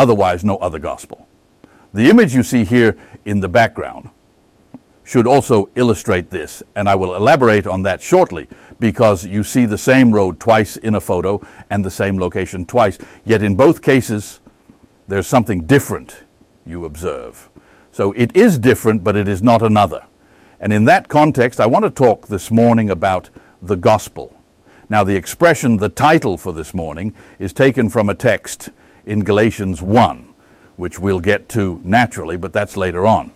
otherwise no other gospel. The image you see here in the background should also illustrate this, and I will elaborate on that shortly because you see the same road twice in a photo and the same location twice, yet in both cases there's something different you observe. So it is different, but it is not another. And in that context, I want to talk this morning about the gospel. Now, the expression, the title for this morning, is taken from a text in Galatians 1, which we'll get to naturally, but that's later on.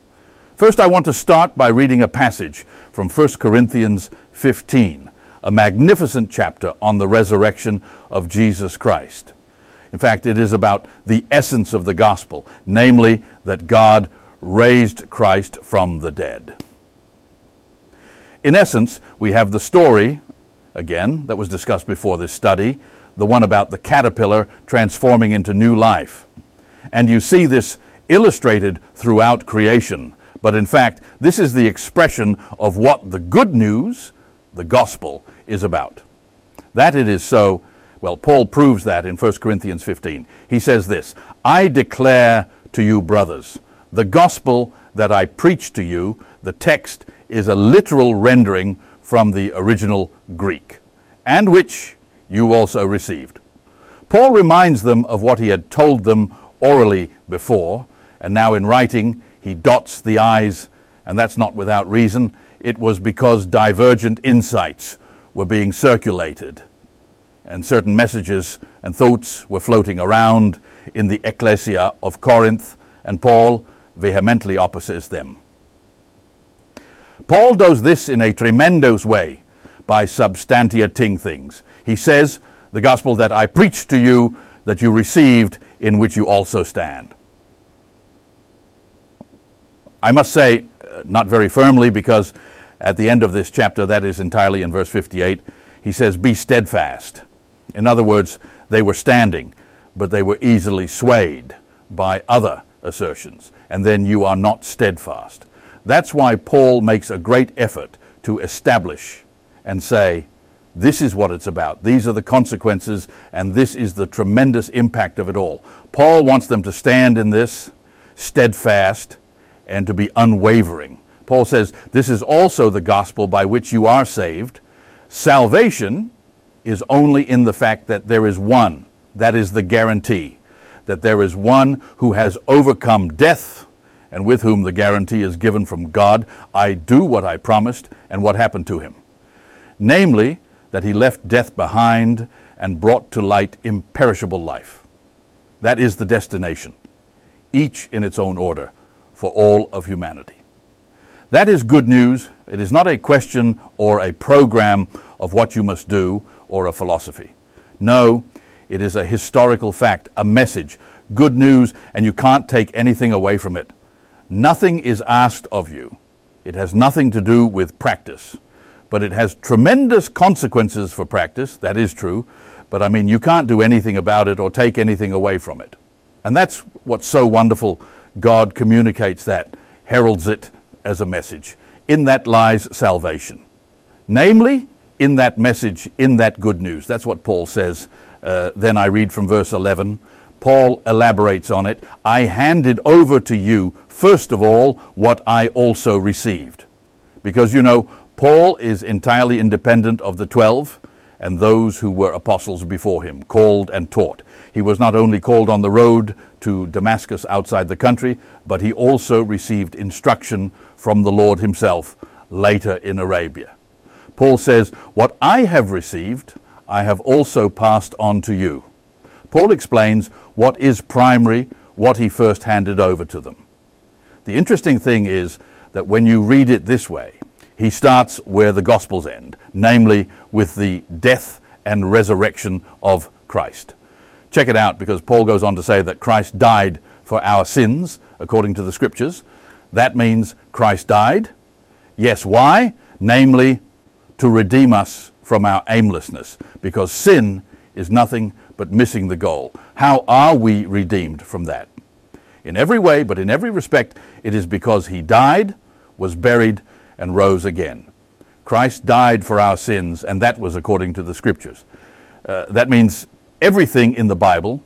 First, I want to start by reading a passage from 1 Corinthians 15, a magnificent chapter on the resurrection of Jesus Christ. In fact, it is about the essence of the gospel, namely that God raised Christ from the dead. In essence, we have the story, again, that was discussed before this study, the one about the caterpillar transforming into new life. And you see this illustrated throughout creation but in fact, this is the expression of what the good news, the gospel, is about. That it is so, well, Paul proves that in 1 Corinthians 15. He says this I declare to you, brothers, the gospel that I preach to you, the text is a literal rendering from the original Greek, and which you also received. Paul reminds them of what he had told them orally before, and now in writing, he dots the I's, and that's not without reason. It was because divergent insights were being circulated, and certain messages and thoughts were floating around in the ecclesia of Corinth, and Paul vehemently opposes them. Paul does this in a tremendous way by substantiating things. He says, The gospel that I preached to you, that you received, in which you also stand. I must say, uh, not very firmly, because at the end of this chapter, that is entirely in verse 58, he says, Be steadfast. In other words, they were standing, but they were easily swayed by other assertions. And then you are not steadfast. That's why Paul makes a great effort to establish and say, this is what it's about. These are the consequences, and this is the tremendous impact of it all. Paul wants them to stand in this, steadfast, and to be unwavering. Paul says, This is also the gospel by which you are saved. Salvation is only in the fact that there is one. That is the guarantee. That there is one who has overcome death and with whom the guarantee is given from God. I do what I promised, and what happened to him? Namely, that he left death behind and brought to light imperishable life. That is the destination, each in its own order for all of humanity. That is good news. It is not a question or a program of what you must do or a philosophy. No, it is a historical fact, a message, good news, and you can't take anything away from it. Nothing is asked of you. It has nothing to do with practice, but it has tremendous consequences for practice. That is true. But I mean, you can't do anything about it or take anything away from it. And that's what's so wonderful God communicates that, heralds it as a message. In that lies salvation. Namely, in that message, in that good news. That's what Paul says. Uh, then I read from verse 11. Paul elaborates on it. I handed over to you, first of all, what I also received. Because, you know, Paul is entirely independent of the twelve and those who were apostles before him, called and taught. He was not only called on the road to Damascus outside the country, but he also received instruction from the Lord himself later in Arabia. Paul says, What I have received, I have also passed on to you. Paul explains what is primary, what he first handed over to them. The interesting thing is that when you read it this way, he starts where the Gospels end, namely with the death and resurrection of Christ. Check it out because Paul goes on to say that Christ died for our sins, according to the scriptures. That means Christ died. Yes, why? Namely, to redeem us from our aimlessness, because sin is nothing but missing the goal. How are we redeemed from that? In every way, but in every respect, it is because he died, was buried, and rose again. Christ died for our sins, and that was according to the scriptures. Uh, that means everything in the Bible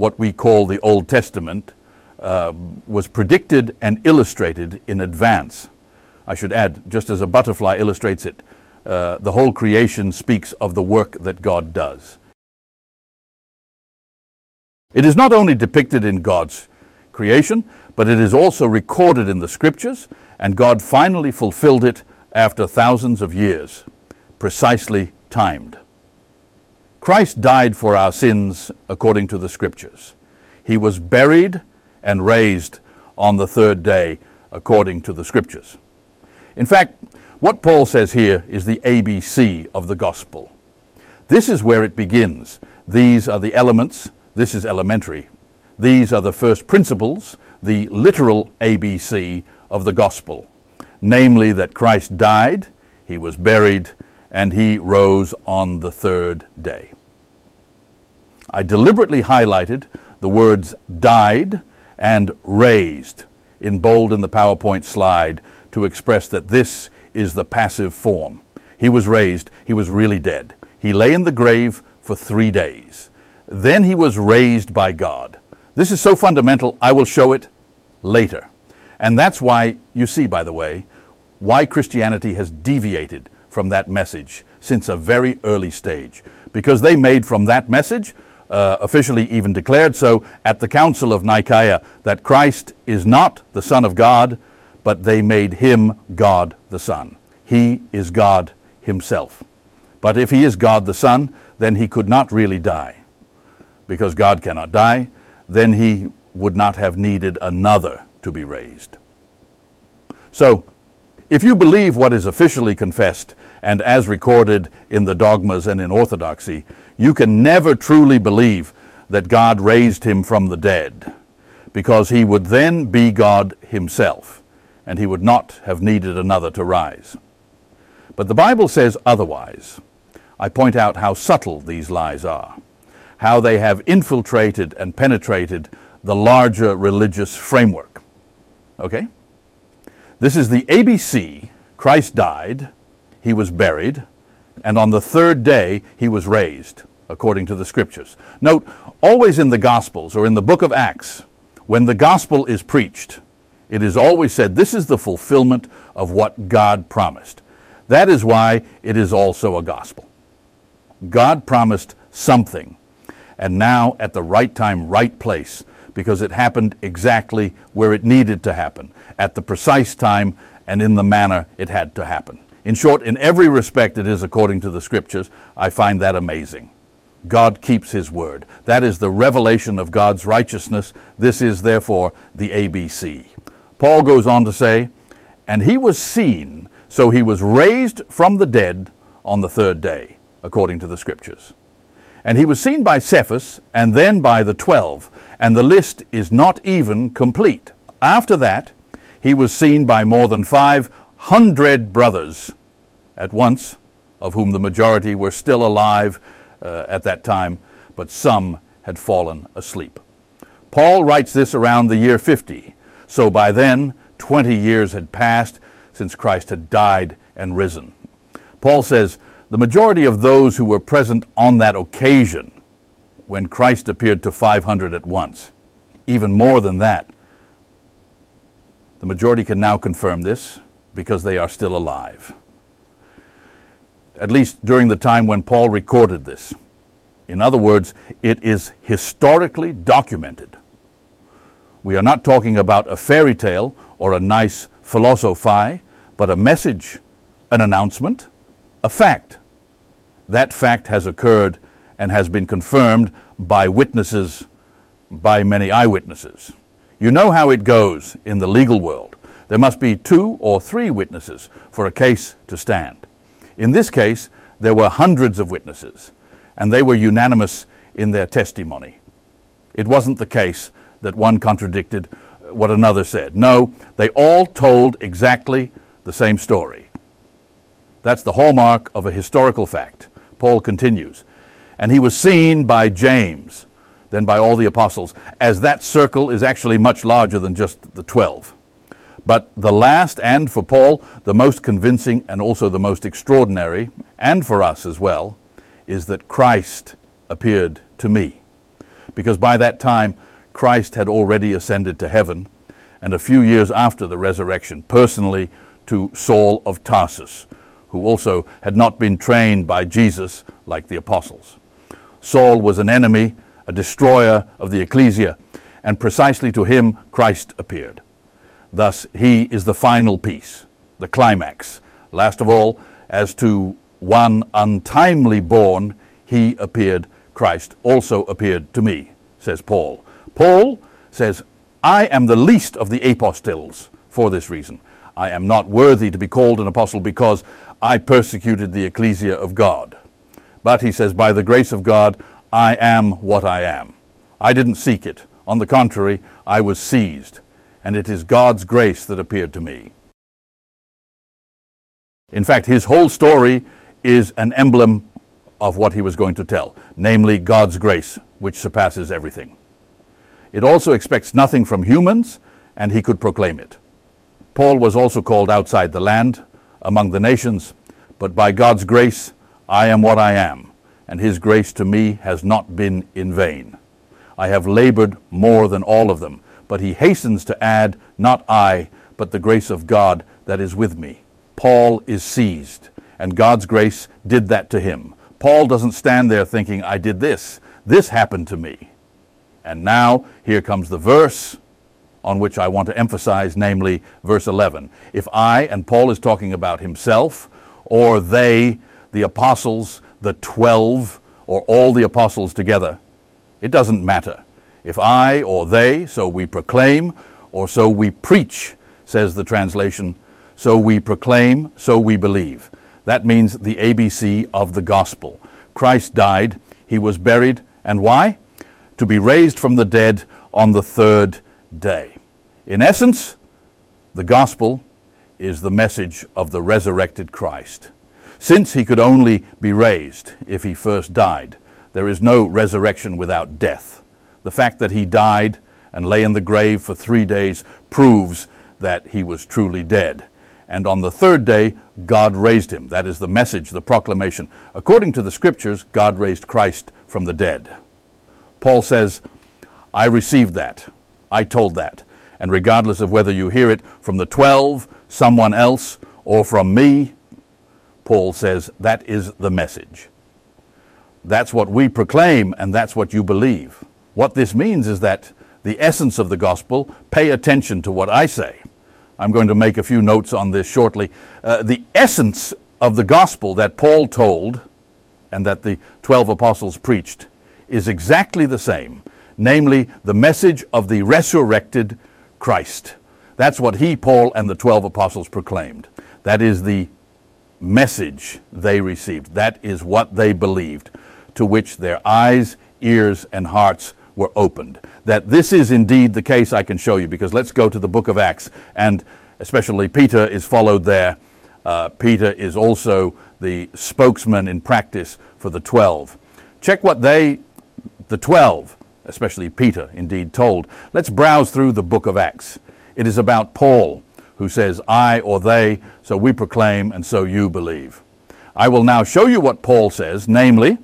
what we call the Old Testament, uh, was predicted and illustrated in advance. I should add, just as a butterfly illustrates it, uh, the whole creation speaks of the work that God does. It is not only depicted in God's creation, but it is also recorded in the scriptures, and God finally fulfilled it after thousands of years, precisely timed. Christ died for our sins according to the scriptures. He was buried and raised on the third day according to the scriptures. In fact, what Paul says here is the ABC of the gospel. This is where it begins. These are the elements this is elementary. These are the first principles, the literal ABC of the gospel, namely that Christ died, he was buried, and he rose on the third day. I deliberately highlighted the words died and raised in bold in the PowerPoint slide to express that this is the passive form. He was raised, he was really dead. He lay in the grave for three days. Then he was raised by God. This is so fundamental, I will show it later. And that's why, you see, by the way, why Christianity has deviated from that message since a very early stage. Because they made from that message, uh, officially even declared so at the Council of Nicaea, that Christ is not the Son of God, but they made him God the Son. He is God himself. But if he is God the Son, then he could not really die because God cannot die, then he would not have needed another to be raised. So, if you believe what is officially confessed and as recorded in the dogmas and in orthodoxy, you can never truly believe that God raised him from the dead, because he would then be God himself, and he would not have needed another to rise. But the Bible says otherwise. I point out how subtle these lies are how they have infiltrated and penetrated the larger religious framework. Okay? This is the ABC. Christ died, he was buried, and on the third day he was raised, according to the scriptures. Note, always in the Gospels or in the book of Acts, when the gospel is preached, it is always said this is the fulfillment of what God promised. That is why it is also a gospel. God promised something and now at the right time, right place, because it happened exactly where it needed to happen, at the precise time and in the manner it had to happen. In short, in every respect, it is according to the scriptures. I find that amazing. God keeps his word. That is the revelation of God's righteousness. This is, therefore, the ABC. Paul goes on to say, And he was seen, so he was raised from the dead on the third day, according to the scriptures. And he was seen by Cephas and then by the twelve, and the list is not even complete. After that, he was seen by more than five hundred brothers at once, of whom the majority were still alive uh, at that time, but some had fallen asleep. Paul writes this around the year 50, so by then 20 years had passed since Christ had died and risen. Paul says, the majority of those who were present on that occasion when Christ appeared to 500 at once, even more than that, the majority can now confirm this because they are still alive. At least during the time when Paul recorded this. In other words, it is historically documented. We are not talking about a fairy tale or a nice philosophy, but a message, an announcement, a fact that fact has occurred and has been confirmed by witnesses, by many eyewitnesses. You know how it goes in the legal world. There must be two or three witnesses for a case to stand. In this case, there were hundreds of witnesses, and they were unanimous in their testimony. It wasn't the case that one contradicted what another said. No, they all told exactly the same story. That's the hallmark of a historical fact. Paul continues. And he was seen by James, then by all the apostles, as that circle is actually much larger than just the 12. But the last, and for Paul, the most convincing and also the most extraordinary, and for us as well, is that Christ appeared to me. because by that time Christ had already ascended to heaven, and a few years after the resurrection, personally to Saul of Tarsus, who also had not been trained by Jesus like the apostles. Saul was an enemy, a destroyer of the ecclesia, and precisely to him Christ appeared. Thus, he is the final piece, the climax. Last of all, as to one untimely born, he appeared, Christ also appeared to me, says Paul. Paul says, I am the least of the apostles for this reason. I am not worthy to be called an apostle because I persecuted the ecclesia of God. But he says, by the grace of God, I am what I am. I didn't seek it. On the contrary, I was seized, and it is God's grace that appeared to me. In fact, his whole story is an emblem of what he was going to tell, namely God's grace, which surpasses everything. It also expects nothing from humans, and he could proclaim it. Paul was also called outside the land, among the nations, but by God's grace, I am what I am, and his grace to me has not been in vain. I have labored more than all of them, but he hastens to add, not I, but the grace of God that is with me. Paul is seized, and God's grace did that to him. Paul doesn't stand there thinking, I did this. This happened to me. And now, here comes the verse on which I want to emphasize, namely verse 11. If I, and Paul is talking about himself, or they, the apostles, the twelve, or all the apostles together, it doesn't matter. If I or they, so we proclaim, or so we preach, says the translation, so we proclaim, so we believe. That means the ABC of the gospel. Christ died, he was buried, and why? To be raised from the dead on the third day. In essence, the gospel is the message of the resurrected Christ. Since he could only be raised if he first died, there is no resurrection without death. The fact that he died and lay in the grave for three days proves that he was truly dead. And on the third day, God raised him. That is the message, the proclamation. According to the scriptures, God raised Christ from the dead. Paul says, I received that. I told that. And regardless of whether you hear it from the twelve, someone else, or from me, Paul says, that is the message. That's what we proclaim, and that's what you believe. What this means is that the essence of the gospel, pay attention to what I say. I'm going to make a few notes on this shortly. Uh, the essence of the gospel that Paul told and that the 12 apostles preached is exactly the same, namely the message of the resurrected Christ. That's what he, Paul, and the 12 apostles proclaimed. That is the message they received. That is what they believed, to which their eyes, ears, and hearts were opened. That this is indeed the case, I can show you, because let's go to the book of Acts, and especially Peter is followed there. Uh, Peter is also the spokesman in practice for the 12. Check what they, the 12, especially Peter, indeed told. Let's browse through the book of Acts. It is about Paul who says, I or they, so we proclaim, and so you believe. I will now show you what Paul says, namely,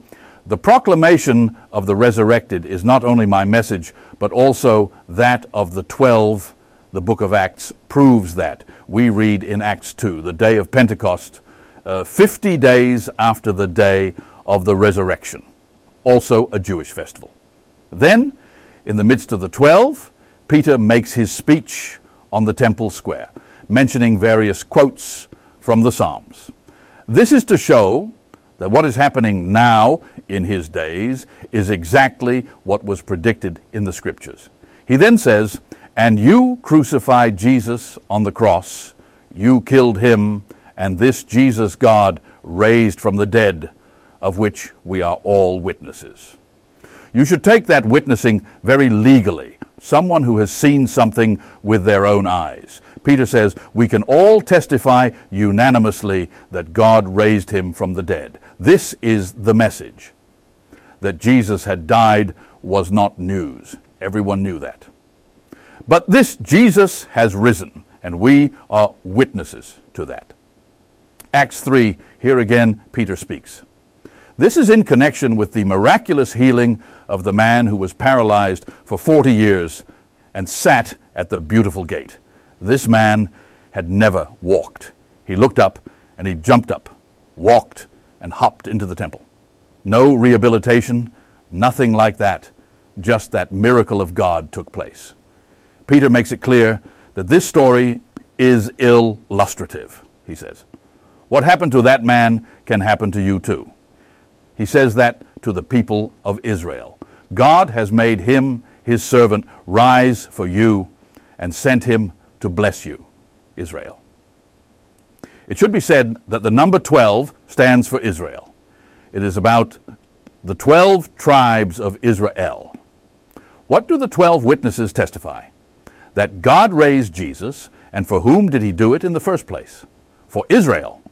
the proclamation of the resurrected is not only my message, but also that of the twelve. The book of Acts proves that. We read in Acts 2, the day of Pentecost, uh, 50 days after the day of the resurrection, also a Jewish festival. Then, in the midst of the twelve, Peter makes his speech on the temple square mentioning various quotes from the Psalms. This is to show that what is happening now in his days is exactly what was predicted in the scriptures. He then says, And you crucified Jesus on the cross, you killed him, and this Jesus God raised from the dead, of which we are all witnesses. You should take that witnessing very legally, someone who has seen something with their own eyes. Peter says, We can all testify unanimously that God raised him from the dead. This is the message. That Jesus had died was not news. Everyone knew that. But this Jesus has risen, and we are witnesses to that. Acts 3, here again, Peter speaks. This is in connection with the miraculous healing of the man who was paralyzed for 40 years and sat at the beautiful gate. This man had never walked. He looked up and he jumped up, walked, and hopped into the temple. No rehabilitation, nothing like that. Just that miracle of God took place. Peter makes it clear that this story is illustrative, he says. What happened to that man can happen to you too. He says that to the people of Israel. God has made him, his servant, rise for you and sent him to bless you, Israel. It should be said that the number 12 stands for Israel. It is about the 12 tribes of Israel. What do the 12 witnesses testify? That God raised Jesus, and for whom did he do it in the first place? For Israel.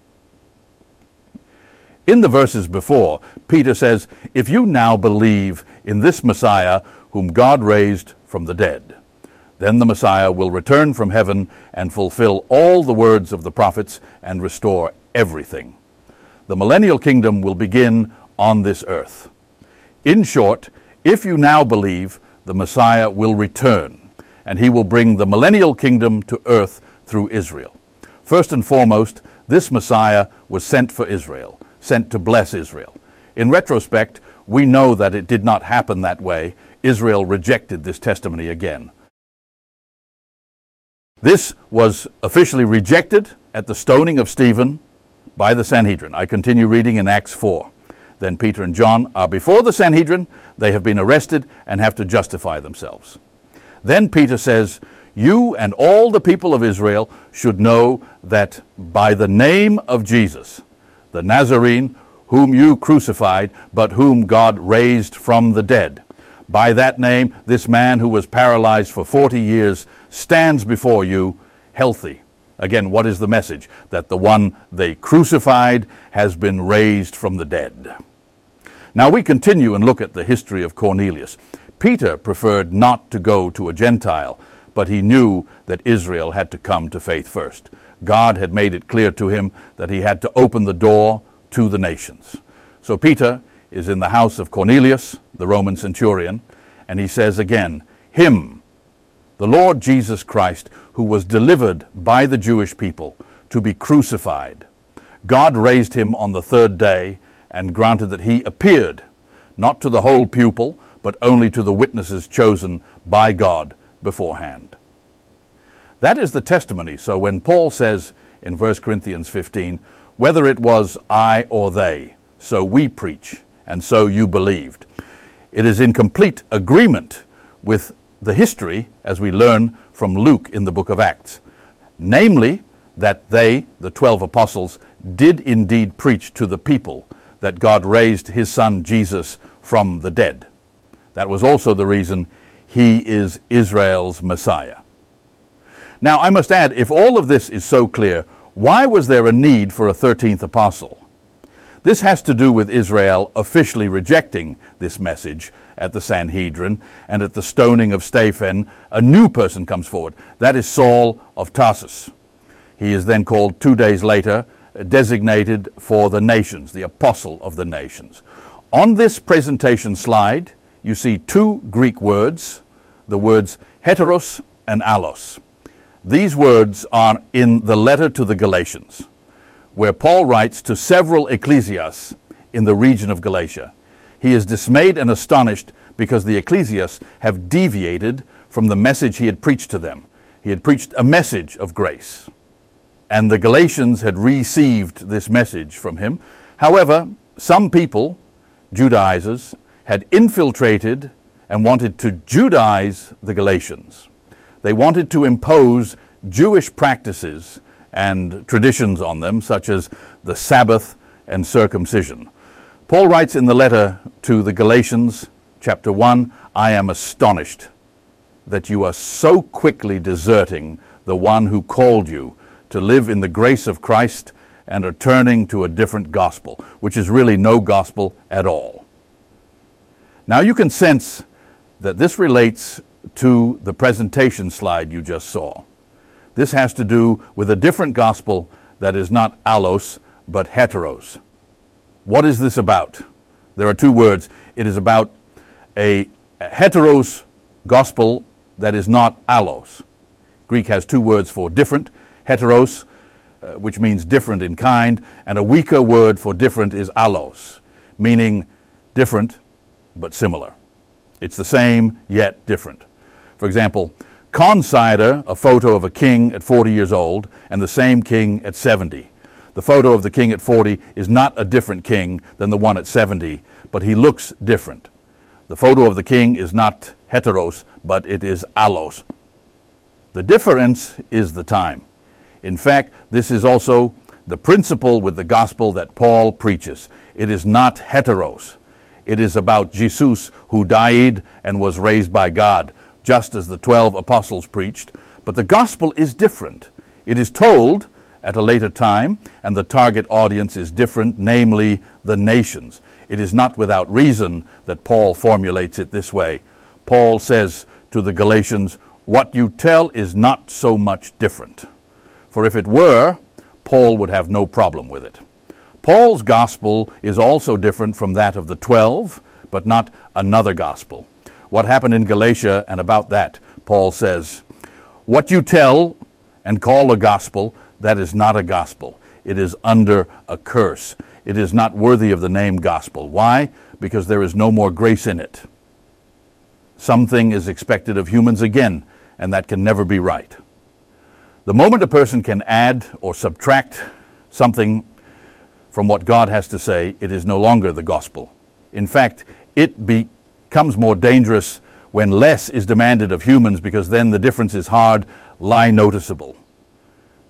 In the verses before, Peter says, If you now believe in this Messiah whom God raised from the dead, then the Messiah will return from heaven and fulfill all the words of the prophets and restore everything. The millennial kingdom will begin on this earth. In short, if you now believe, the Messiah will return, and he will bring the millennial kingdom to earth through Israel. First and foremost, this Messiah was sent for Israel sent to bless Israel. In retrospect, we know that it did not happen that way. Israel rejected this testimony again. This was officially rejected at the stoning of Stephen by the Sanhedrin. I continue reading in Acts 4. Then Peter and John are before the Sanhedrin. They have been arrested and have to justify themselves. Then Peter says, You and all the people of Israel should know that by the name of Jesus, the Nazarene, whom you crucified, but whom God raised from the dead. By that name, this man who was paralyzed for 40 years stands before you healthy. Again, what is the message? That the one they crucified has been raised from the dead. Now we continue and look at the history of Cornelius. Peter preferred not to go to a Gentile, but he knew that Israel had to come to faith first. God had made it clear to him that he had to open the door to the nations. So Peter is in the house of Cornelius, the Roman centurion, and he says again, Him, the Lord Jesus Christ, who was delivered by the Jewish people to be crucified. God raised him on the third day and granted that he appeared, not to the whole pupil, but only to the witnesses chosen by God beforehand. That is the testimony. So when Paul says in 1 Corinthians 15, whether it was I or they, so we preach, and so you believed, it is in complete agreement with the history as we learn from Luke in the book of Acts. Namely, that they, the twelve apostles, did indeed preach to the people that God raised his son Jesus from the dead. That was also the reason he is Israel's Messiah. Now, I must add, if all of this is so clear, why was there a need for a 13th apostle? This has to do with Israel officially rejecting this message at the Sanhedrin, and at the stoning of Stephen, a new person comes forward. That is Saul of Tarsus. He is then called two days later, designated for the nations, the apostle of the nations. On this presentation slide, you see two Greek words, the words heteros and allos. These words are in the letter to the Galatians, where Paul writes to several ecclesias in the region of Galatia. He is dismayed and astonished because the ecclesias have deviated from the message he had preached to them. He had preached a message of grace, and the Galatians had received this message from him. However, some people, Judaizers, had infiltrated and wanted to Judaize the Galatians. They wanted to impose Jewish practices and traditions on them, such as the Sabbath and circumcision. Paul writes in the letter to the Galatians, chapter 1, I am astonished that you are so quickly deserting the one who called you to live in the grace of Christ and are turning to a different gospel, which is really no gospel at all. Now you can sense that this relates to the presentation slide you just saw. This has to do with a different gospel that is not allos, but heteros. What is this about? There are two words. It is about a heteros gospel that is not allos. Greek has two words for different, heteros, uh, which means different in kind, and a weaker word for different is allos, meaning different but similar. It's the same yet different. For example, consider a photo of a king at 40 years old and the same king at 70. The photo of the king at 40 is not a different king than the one at 70, but he looks different. The photo of the king is not heteros, but it is allos. The difference is the time. In fact, this is also the principle with the gospel that Paul preaches. It is not heteros. It is about Jesus who died and was raised by God, just as the 12 apostles preached. But the gospel is different. It is told at a later time, and the target audience is different, namely the nations. It is not without reason that Paul formulates it this way. Paul says to the Galatians, What you tell is not so much different. For if it were, Paul would have no problem with it. Paul's gospel is also different from that of the twelve, but not another gospel. What happened in Galatia, and about that, Paul says, What you tell and call a gospel, that is not a gospel. It is under a curse. It is not worthy of the name gospel. Why? Because there is no more grace in it. Something is expected of humans again, and that can never be right. The moment a person can add or subtract something from what God has to say, it is no longer the gospel. In fact, it becomes more dangerous when less is demanded of humans because then the difference is hard, lie noticeable.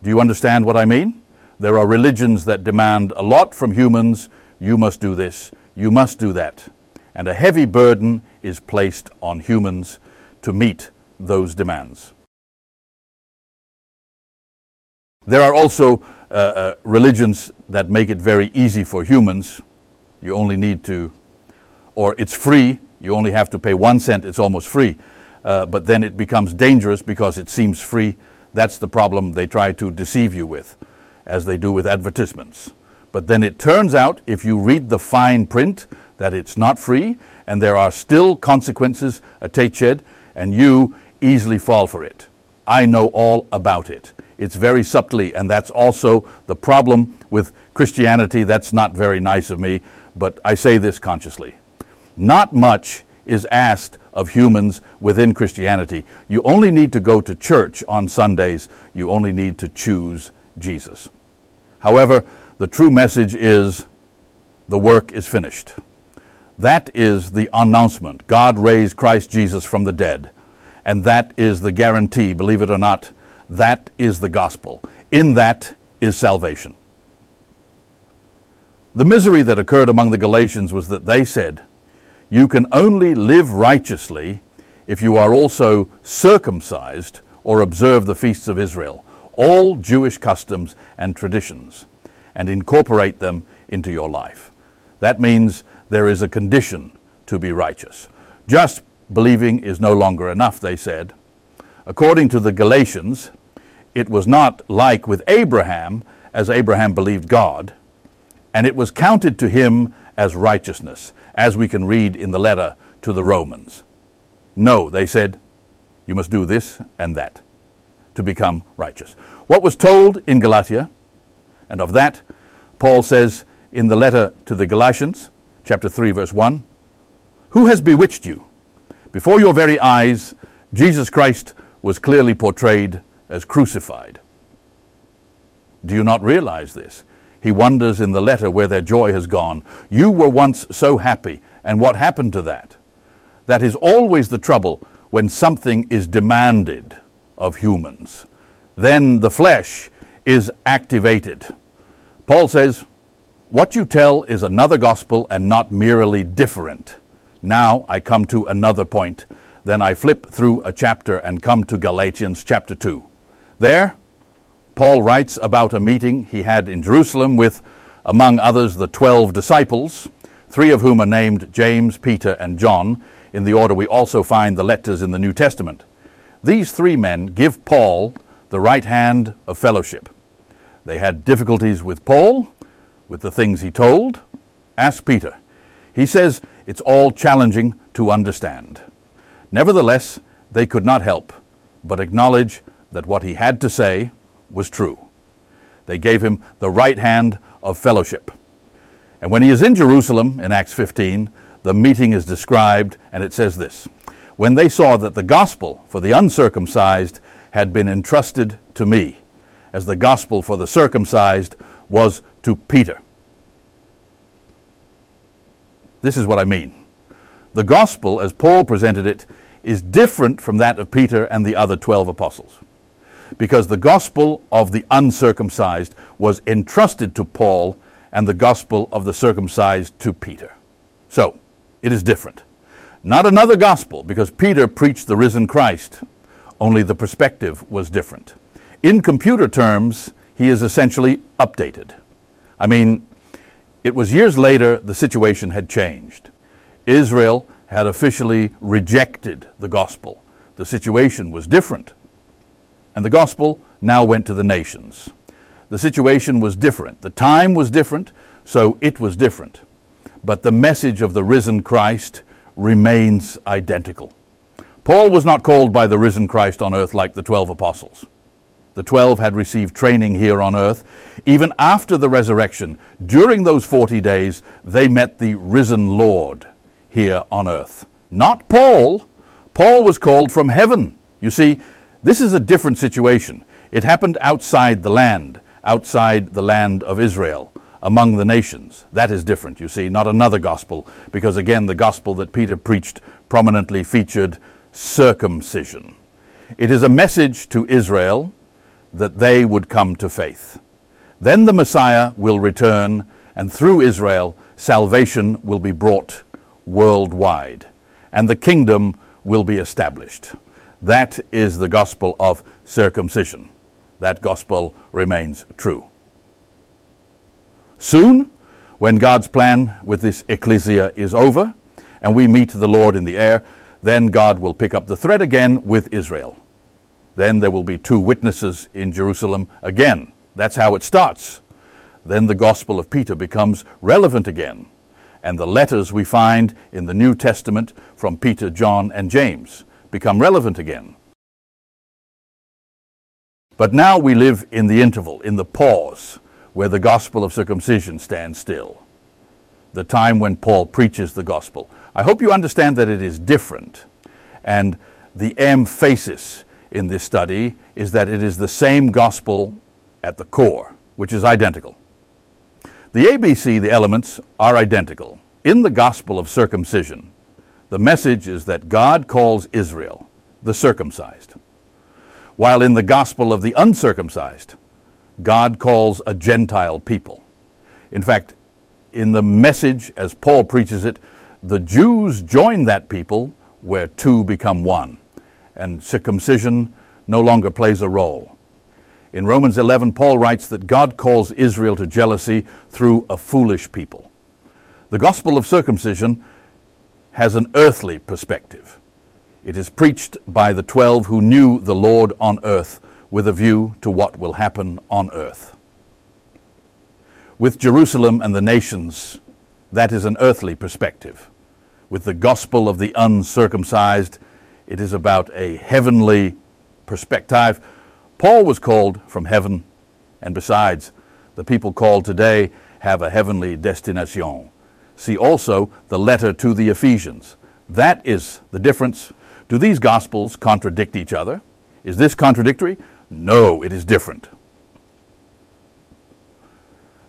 Do you understand what I mean? There are religions that demand a lot from humans. You must do this, you must do that. And a heavy burden is placed on humans to meet those demands. There are also uh, uh, religions that make it very easy for humans. You only need to, or it's free, you only have to pay one cent, it's almost free. Uh, but then it becomes dangerous because it seems free that's the problem they try to deceive you with, as they do with advertisements. But then it turns out, if you read the fine print, that it's not free, and there are still consequences attached, and you easily fall for it. I know all about it. It's very subtly, and that's also the problem with Christianity. That's not very nice of me, but I say this consciously. Not much is asked of humans within Christianity. You only need to go to church on Sundays. You only need to choose Jesus. However, the true message is the work is finished. That is the announcement. God raised Christ Jesus from the dead. And that is the guarantee, believe it or not, that is the gospel. In that is salvation. The misery that occurred among the Galatians was that they said, you can only live righteously if you are also circumcised or observe the feasts of Israel, all Jewish customs and traditions, and incorporate them into your life. That means there is a condition to be righteous. Just believing is no longer enough, they said. According to the Galatians, it was not like with Abraham, as Abraham believed God, and it was counted to him as righteousness as we can read in the letter to the Romans. No, they said, you must do this and that to become righteous. What was told in Galatia, and of that, Paul says in the letter to the Galatians, chapter 3, verse 1, Who has bewitched you? Before your very eyes, Jesus Christ was clearly portrayed as crucified. Do you not realize this? He wonders in the letter where their joy has gone. You were once so happy, and what happened to that? That is always the trouble when something is demanded of humans. Then the flesh is activated. Paul says, What you tell is another gospel and not merely different. Now I come to another point. Then I flip through a chapter and come to Galatians chapter 2. There, Paul writes about a meeting he had in Jerusalem with, among others, the twelve disciples, three of whom are named James, Peter, and John, in the order we also find the letters in the New Testament. These three men give Paul the right hand of fellowship. They had difficulties with Paul, with the things he told. Ask Peter. He says it's all challenging to understand. Nevertheless, they could not help but acknowledge that what he had to say was true. They gave him the right hand of fellowship. And when he is in Jerusalem in Acts 15, the meeting is described, and it says this When they saw that the gospel for the uncircumcised had been entrusted to me, as the gospel for the circumcised was to Peter. This is what I mean. The gospel, as Paul presented it, is different from that of Peter and the other 12 apostles. Because the gospel of the uncircumcised was entrusted to Paul and the gospel of the circumcised to Peter. So, it is different. Not another gospel, because Peter preached the risen Christ, only the perspective was different. In computer terms, he is essentially updated. I mean, it was years later the situation had changed. Israel had officially rejected the gospel. The situation was different. And the gospel now went to the nations. The situation was different. The time was different, so it was different. But the message of the risen Christ remains identical. Paul was not called by the risen Christ on earth like the 12 apostles. The 12 had received training here on earth. Even after the resurrection, during those 40 days, they met the risen Lord here on earth. Not Paul. Paul was called from heaven. You see, this is a different situation. It happened outside the land, outside the land of Israel, among the nations. That is different, you see, not another gospel, because again, the gospel that Peter preached prominently featured circumcision. It is a message to Israel that they would come to faith. Then the Messiah will return, and through Israel, salvation will be brought worldwide, and the kingdom will be established. That is the gospel of circumcision. That gospel remains true. Soon, when God's plan with this ecclesia is over and we meet the Lord in the air, then God will pick up the thread again with Israel. Then there will be two witnesses in Jerusalem again. That's how it starts. Then the gospel of Peter becomes relevant again and the letters we find in the New Testament from Peter, John, and James become relevant again. But now we live in the interval, in the pause, where the gospel of circumcision stands still. The time when Paul preaches the gospel. I hope you understand that it is different. And the emphasis in this study is that it is the same gospel at the core, which is identical. The ABC, the elements, are identical. In the gospel of circumcision, the message is that God calls Israel the circumcised, while in the gospel of the uncircumcised, God calls a Gentile people. In fact, in the message as Paul preaches it, the Jews join that people where two become one, and circumcision no longer plays a role. In Romans 11, Paul writes that God calls Israel to jealousy through a foolish people. The gospel of circumcision has an earthly perspective. It is preached by the twelve who knew the Lord on earth with a view to what will happen on earth. With Jerusalem and the nations, that is an earthly perspective. With the gospel of the uncircumcised, it is about a heavenly perspective Paul was called from heaven, and besides, the people called today have a heavenly destination. See also the letter to the Ephesians. That is the difference. Do these gospels contradict each other? Is this contradictory? No, it is different.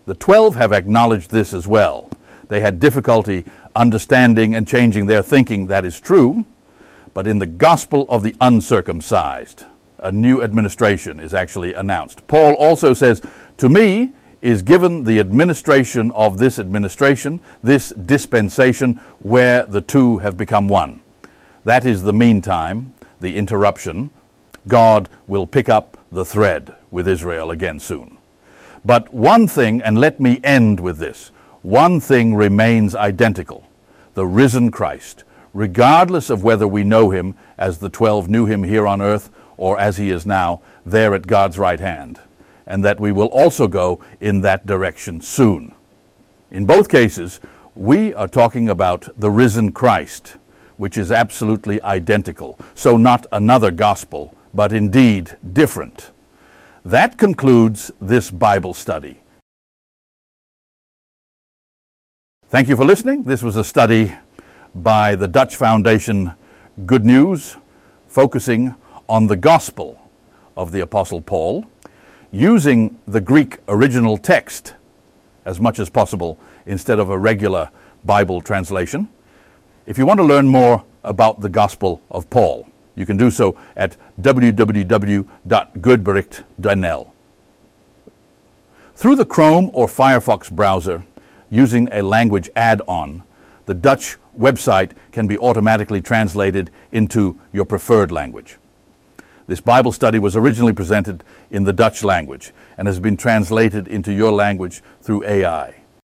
The twelve have acknowledged this as well. They had difficulty understanding and changing their thinking, that is true, but in the gospel of the uncircumcised, a new administration is actually announced. Paul also says, To me is given the administration of this administration, this dispensation, where the two have become one. That is the meantime, the interruption. God will pick up the thread with Israel again soon. But one thing, and let me end with this one thing remains identical the risen Christ, regardless of whether we know him as the twelve knew him here on earth or as he is now, there at God's right hand, and that we will also go in that direction soon. In both cases, we are talking about the risen Christ, which is absolutely identical. So, not another gospel, but indeed different. That concludes this Bible study. Thank you for listening. This was a study by the Dutch Foundation Good News, focusing on the gospel of the Apostle Paul, using the Greek original text as much as possible instead of a regular Bible translation. If you want to learn more about the Gospel of Paul, you can do so at www.goedbericht.nl. Through the Chrome or Firefox browser, using a language add-on, the Dutch website can be automatically translated into your preferred language. This Bible study was originally presented in the Dutch language and has been translated into your language through AI.